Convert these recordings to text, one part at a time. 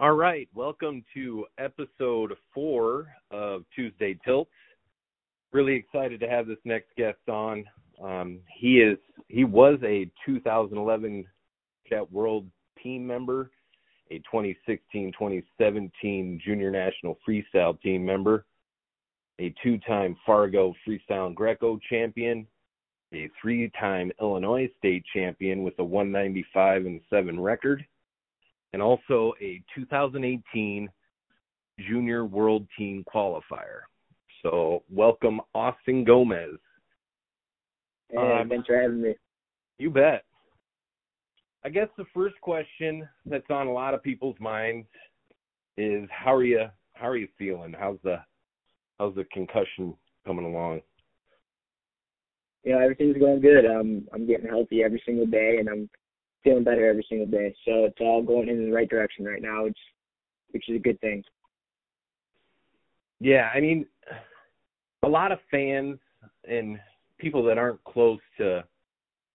All right, welcome to episode four of Tuesday Tilts. Really excited to have this next guest on. Um, he is he was a 2011 Cadet World team member, a 2016-2017 Junior National Freestyle team member, a two-time Fargo Freestyle Greco champion, a three-time Illinois state champion with a 195 and 7 record and also a 2018 Junior World Team Qualifier. So, welcome, Austin Gomez. Hey, um, thanks for having me. You bet. I guess the first question that's on a lot of people's minds is how are you how are you feeling? How's the how's the concussion coming along? You know, everything's going good. Um I'm getting healthy every single day and I'm feeling better every single day. So it's all going in the right direction right now, which which is a good thing. Yeah, I mean, a lot of fans and people that aren't close to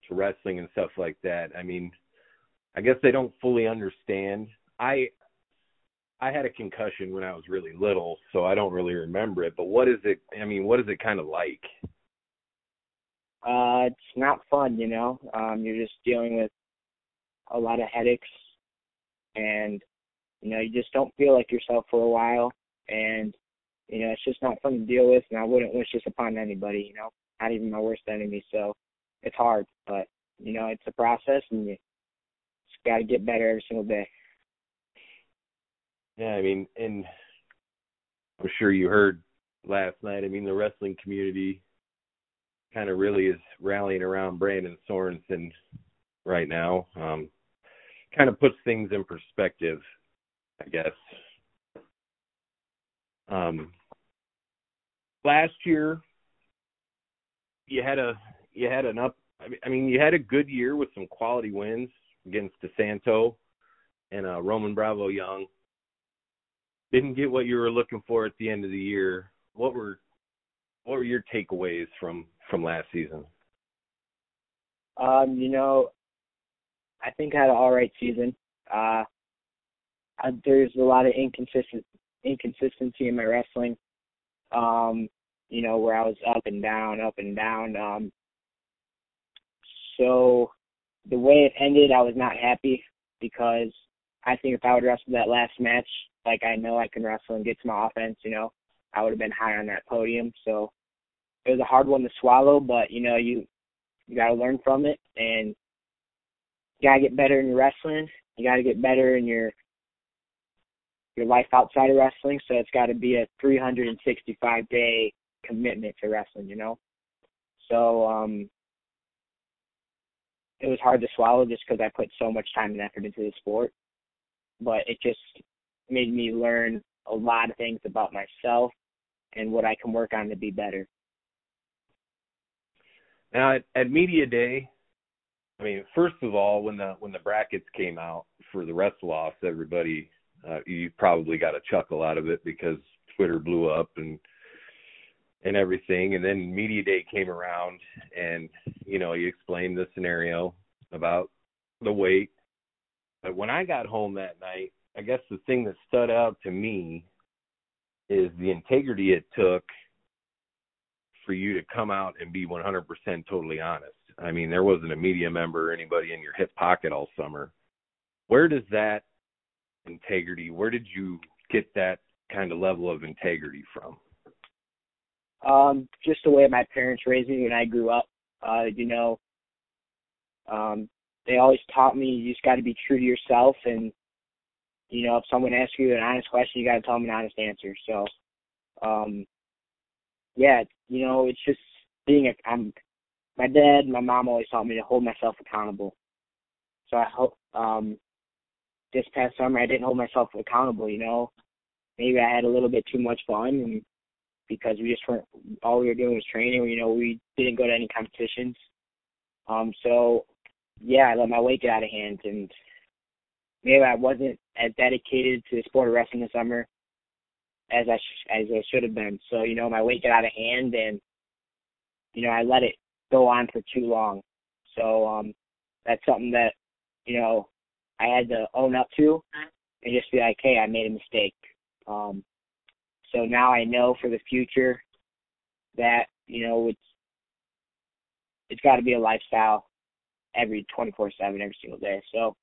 to wrestling and stuff like that. I mean, I guess they don't fully understand. I I had a concussion when I was really little, so I don't really remember it. But what is it? I mean, what is it kind of like? Uh, it's not fun, you know. Um, you're just dealing with a lot of headaches. And you know you just don't feel like yourself for a while. And you know it's just not fun to deal with. And i wouldn't wish this upon anybody you know not even my worst enemy. So it's hard. But you know it's a process and you just got to get better every single day. Yeah i mean and i'm sure you heard last night i mean the wrestling community kind of really is rallying around brandon sorensen right now. Um kind of puts things in perspective, I guess. Um, last year, you had a you had an up. I mean, you had a good year with some quality wins against DeSanto and uh, Roman Bravo Young. Didn't get what you were looking for at the end of the year. What were what were your takeaways from from last season? Um, you know, I think had an all right season. Uh, I, there's a lot of inconsistent inconsistency in my wrestling. Um, you know, where I was up and down, up and down. Um, so the way it ended, I was not happy because I think if I would wrestle that last match, like I know I can wrestle and get to my offense, you know, I would have been high on that podium. So it was a hard one to swallow, but you know, you you got to learn from it and you gotta get better in your wrestling. You gotta get better in your your life outside of wrestling. So it's got to be a 365 day commitment to wrestling. You know. So um, it was hard to swallow just because I put so much time and effort into the sport. But it just made me learn a lot of things about myself and what I can work on to be better. Now at, at media day, I mean, first of all, when the when the brackets came out for the wrestle offs, everybody uh, you probably got a chuckle out of it because Twitter blew up and and everything. And then media day came around, and you know, you explained the scenario about the weight. But when I got home that night, I guess the thing that stood out to me is the integrity it took for you to come out and be 100% totally honest. I mean, there wasn't a media member or anybody in your hip pocket all summer. Where does that integrity, where did you get that kind of level of integrity from? Um, just the way my parents raised me when I grew up. Uh, you know, um, they always taught me you just got to be true to yourself, and you know, if someone asks you an honest question, you got to tell them an honest answer. So, um, yeah, you know, it's just being a. I'm my dad and my mom always taught me to hold myself accountable. So I hope um this past summer I didn't hold myself accountable, you know. Maybe I had a little bit too much fun and because we just weren't all we were doing was training, you know, we didn't go to any competitions. Um so yeah, I let my weight get out of hand and maybe I wasn't as dedicated to the sport of wrestling this summer as I sh- as I should have been. So, you know, my weight got out of hand and you know, I let it go on for too long. So um, that's something that you know I had to own up to, and just be like, hey, I made a mistake. Um, so now I know for the future that you know it's it's got to be a lifestyle every 24/7 every single day. So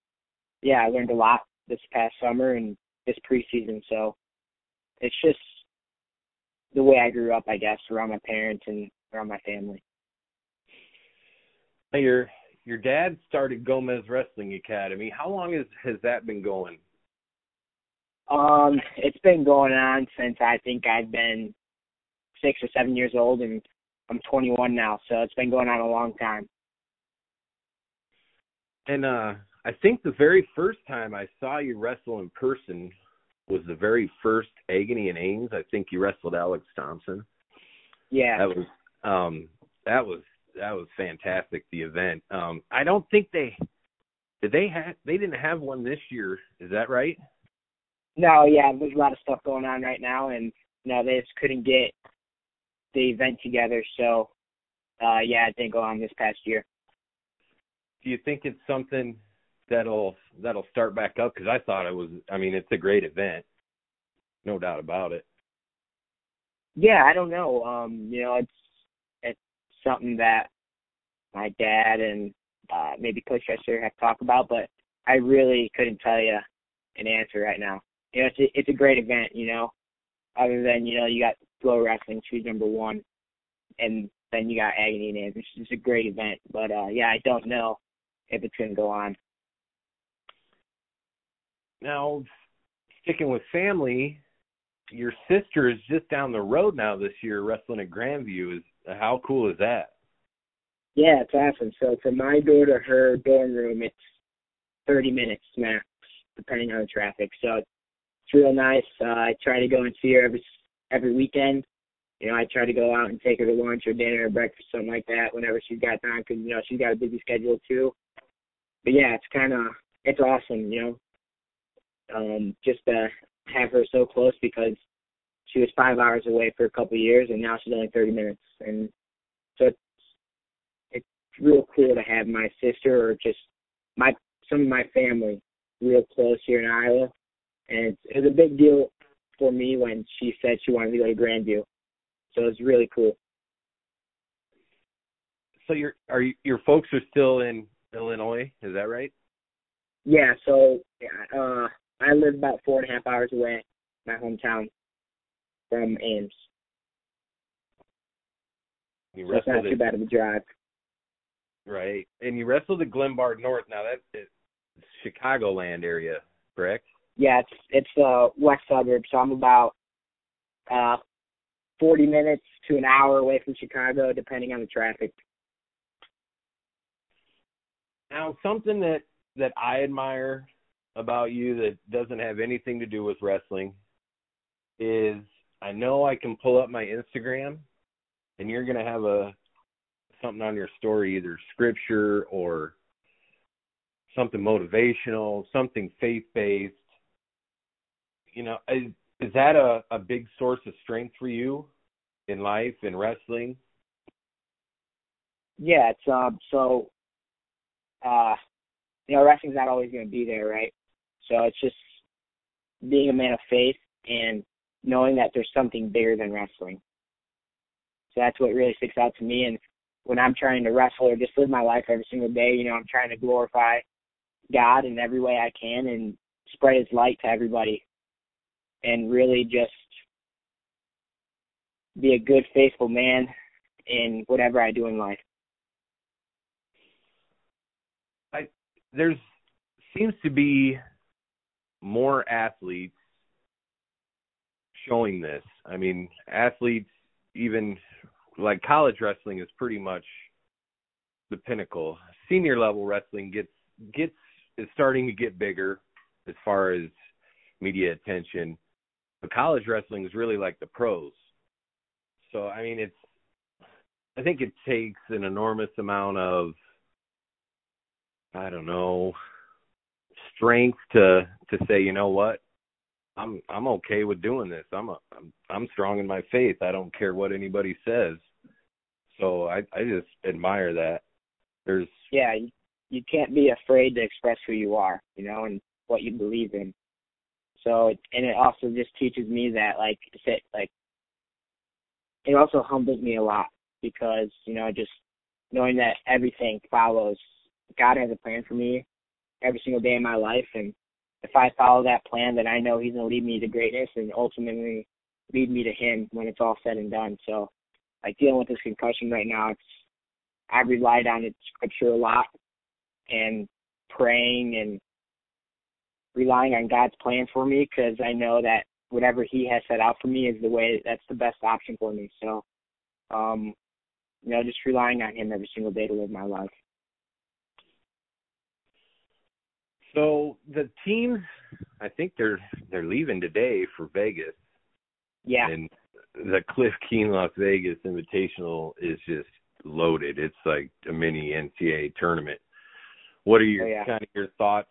yeah, I learned a lot this past summer and this preseason. So it's just the way I grew up, I guess, around my parents and around my family. Your your dad started Gomez Wrestling Academy. How long has has that been going? Um, it's been going on since I think I've been six or seven years old, and I'm 21 now, so it's been going on a long time. And uh I think the very first time I saw you wrestle in person was the very first Agony and Ames. I think you wrestled Alex Thompson. Yeah. That was um that was that was fantastic the event. Um I don't think they did they have they didn't have one this year, is that right? No, yeah, there's a lot of stuff going on right now and no, they just couldn't get the event together, so uh yeah, it didn't go on this past year. Do you think it's something that'll that'll start back up because I thought it was I mean it's a great event. No doubt about it. Yeah, I don't know. Um, you know, it's something that my dad and uh maybe Coach Chester have talked about, but I really couldn't tell you an answer right now. You know, it's a, it's a great event, you know. Other than, you know, you got Flow Wrestling, who's number one, and then you got Agony and which is a great event. But uh yeah, I don't know if it's gonna go on. Now, sticking with family, your sister is just down the road now this year wrestling at Grandview. Is how cool is that? Yeah, it's awesome. So from my door to her dorm room, it's 30 minutes max, depending on the traffic. So it's real nice. Uh, I try to go and see her every every weekend. You know, I try to go out and take her to lunch or dinner or breakfast, something like that, whenever she's got time, because you know she's got a busy schedule too. But yeah, it's kind of it's awesome. You know, um, just to have her so close because she was five hours away for a couple of years and now she's only 30 minutes. And so it's, it's real cool to have my sister or just my, some of my family real close here in Iowa. And it's, it was a big deal for me when she said she wanted to go to Grandview. So it's really cool. So your are you, your folks are still in Illinois, is that right? Yeah, so uh I live about four and a half hours away, my hometown from Ames. You so it's not too bad of a drive. Right. And you wrestled at Glenbard North. Now that's the Chicagoland area, correct? Yeah, it's it's the uh, west suburb, so I'm about uh forty minutes to an hour away from Chicago, depending on the traffic. Now, something that that I admire about you that doesn't have anything to do with wrestling is I know I can pull up my Instagram and you're going to have a something on your story either scripture or something motivational, something faith-based. You know, is, is that a a big source of strength for you in life in wrestling? Yeah, it's um so uh you know, wrestling's not always going to be there, right? So it's just being a man of faith and knowing that there's something bigger than wrestling. So that's what really sticks out to me. And when I'm trying to wrestle or just live my life every single day, you know, I'm trying to glorify God in every way I can and spread His light to everybody, and really just be a good, faithful man in whatever I do in life. I there's seems to be more athletes showing this. I mean, athletes even like college wrestling is pretty much the pinnacle. Senior level wrestling gets gets is starting to get bigger as far as media attention. But college wrestling is really like the pros. So I mean it's I think it takes an enormous amount of I don't know strength to to say, you know what, I'm I'm okay with doing this. I'm a I'm I'm strong in my faith. I don't care what anybody says. So I I just admire that. There's yeah, you, you can't be afraid to express who you are, you know, and what you believe in. So and it also just teaches me that like it like it also humbles me a lot because you know just knowing that everything follows God has a plan for me every single day of my life and if I follow that plan then I know he's going to lead me to greatness and ultimately lead me to him when it's all said and done. So like dealing with this concussion right now it's I've relied on it scripture a lot and praying and relying on God's plan for me because I know that whatever He has set out for me is the way that's the best option for me. So, um, you know, just relying on Him every single day to live my life. So the teams, I think they're they're leaving today for Vegas. Yeah. And the Cliff Keen Las Vegas Invitational is just loaded. It's like a mini NCAA tournament. What are your oh, yeah. kind of your thoughts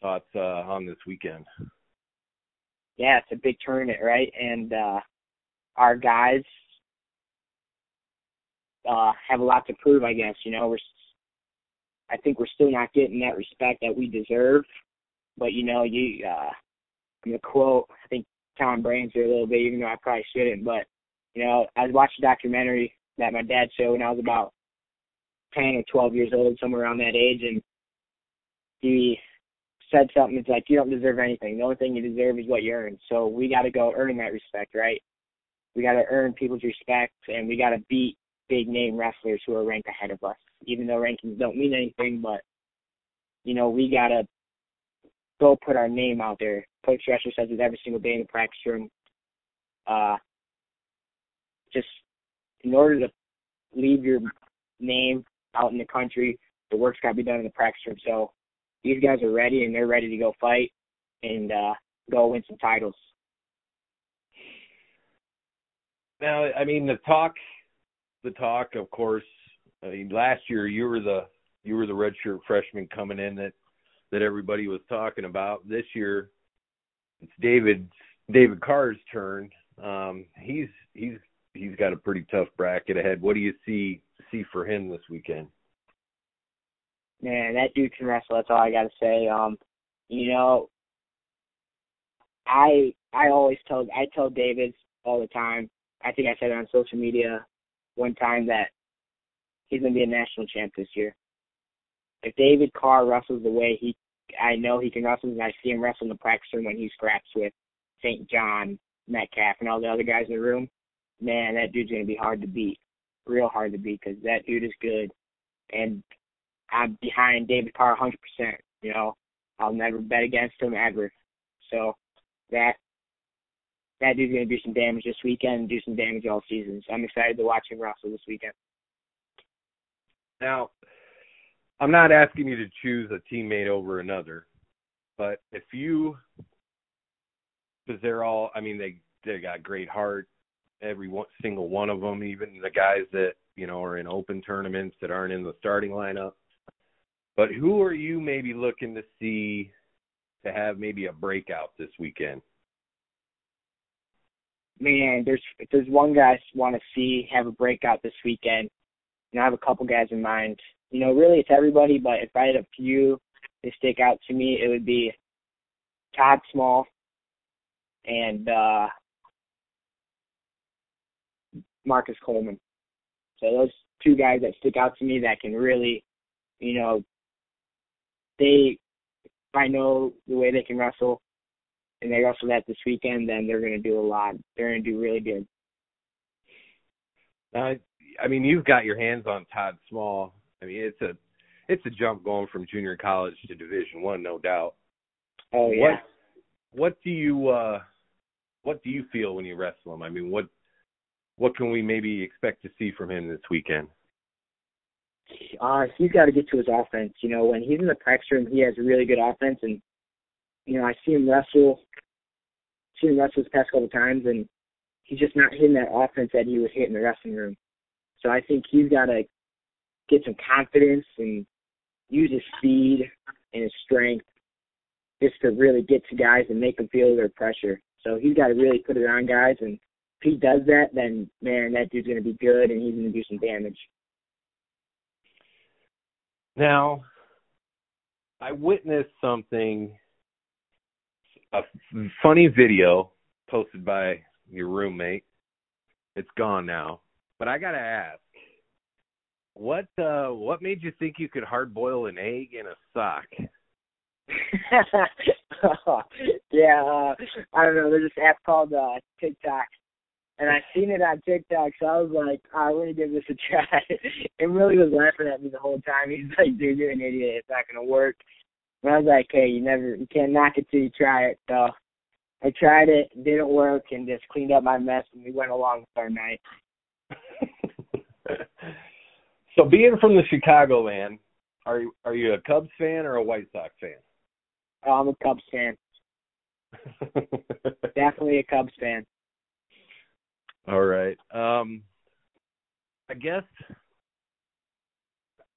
thoughts uh, on this weekend? Yeah, it's a big tournament, right? And uh, our guys uh, have a lot to prove. I guess you know we're. I think we're still not getting that respect that we deserve. But you know, you. Uh, I'm gonna quote. I think Tom Brands here a little bit, even though I probably shouldn't. But you know, I watching a documentary that my dad showed when I was about ten or twelve years old, somewhere around that age, and he said something. It's like you don't deserve anything. The only thing you deserve is what you earn. So we got to go earn that respect, right? We got to earn people's respect, and we got to beat big name wrestlers who are ranked ahead of us. Even though rankings don't mean anything, but you know we got to go put our name out there. Coach Dresser says it every single day in the practice room. Uh, just in order to leave your name out in the country, the work's got to be done in the practice room. So these guys are ready and they're ready to go fight and uh, go win some titles. Now, I mean, the talk, the talk, of course. I mean, last year you were the you were the redshirt freshman coming in that that everybody was talking about. This year, it's David David Carr's turn. Um, he's he's he's got a pretty tough bracket ahead. What do you see see for him this weekend? Man, that dude can wrestle. That's all I got to say. Um, you know, I I always tell I tell David all the time. I think I said it on social media one time that he's gonna be a national champ this year. If David Carr wrestles the way he, I know he can wrestle, and I see him wrestle in the practice room when he scraps with St. John, Metcalf, and all the other guys in the room man, that dude's gonna be hard to beat, real hard to beat, because that dude is good, and I'm behind David Carr 100%. You know, I'll never bet against him ever. So that that dude's gonna do some damage this weekend and do some damage all season. So I'm excited to watch him wrestle this weekend. Now, I'm not asking you to choose a teammate over another, but if you, because they're all, I mean, they they got great heart, every one, single one of them, even the guys that you know are in open tournaments that aren't in the starting lineup. But who are you maybe looking to see to have maybe a breakout this weekend? Man, there's if there's one guy I want to see have a breakout this weekend, you know, I have a couple guys in mind. You know, really it's everybody, but if I had a few to stick out to me, it would be Todd Small and uh Marcus Coleman. So those two guys that stick out to me that can really, you know, they, if I know the way they can wrestle, and they wrestle that this weekend, then they're to do a lot. They're to do really good. Uh, I mean, you've got your hands on Todd Small. I mean, it's a it's a jump going from junior college to Division One, no doubt. Oh yeah. What what do you uh what do you feel when you wrestle him? I mean, what what can we maybe expect to see from him this weekend? Uh, he's got to get to his offense. You know, when he's in the practice room, he has a really good offense, and you know, I see him wrestle, see him wrestle his past couple times, and he's just not hitting that offense that he would hit in the wrestling room. So I think he's got to get some confidence and use his speed and his strength just to really get to guys and make them feel their pressure. So he's got to really put it on guys and if he does that, then man, that dude's going to be good and he's going to do some damage. Now, I witnessed something. a funny video posted by your roommate. It's gone now, but I gotta ask, what uh, what made you think you could hard boil an egg in a sock? yeah, uh, I don't know. There's this app called uh, TikTok, and I seen it on TikTok, so I was like, I want to give this a try. and Willie was laughing at me the whole time. He's like, dude, you're an idiot. It's not gonna work. And I was like, hey, you never, you can't knock it till you try it. So I tried it, didn't work, and just cleaned up my mess, and we went along with our night. so, being from the Chicagoland, are you are you a Cubs fan or a White Sox fan? Oh, I'm a Cubs fan. Definitely a Cubs fan. All right. Um, I guess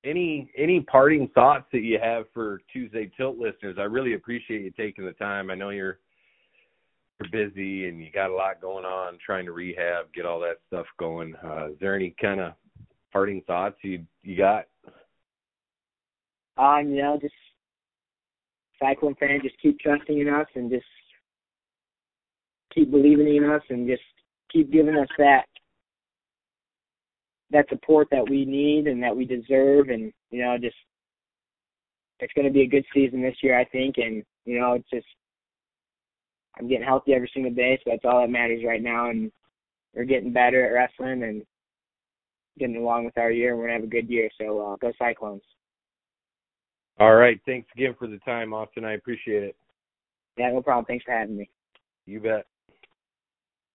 any any parting thoughts that you have for Tuesday Tilt listeners? I really appreciate you taking the time. I know you're you're busy and you got a lot going on, trying to rehab, get all that stuff going. Uh, is there any kind of parting thoughts you you got? Um, you know, just Cyclone fan, just keep trusting in us and just keep believing in us and just keep giving us that that support that we need and that we deserve and you know just it's going to be a good season this year I think and you know it's just I'm getting healthy every single day so that's all that matters right now and we're getting better at wrestling and getting along with our year and we're going to have a good year so uh, go Cyclones. All right, thanks again for the time Austin I appreciate it. Yeah, no problem. Thanks for having me. You bet.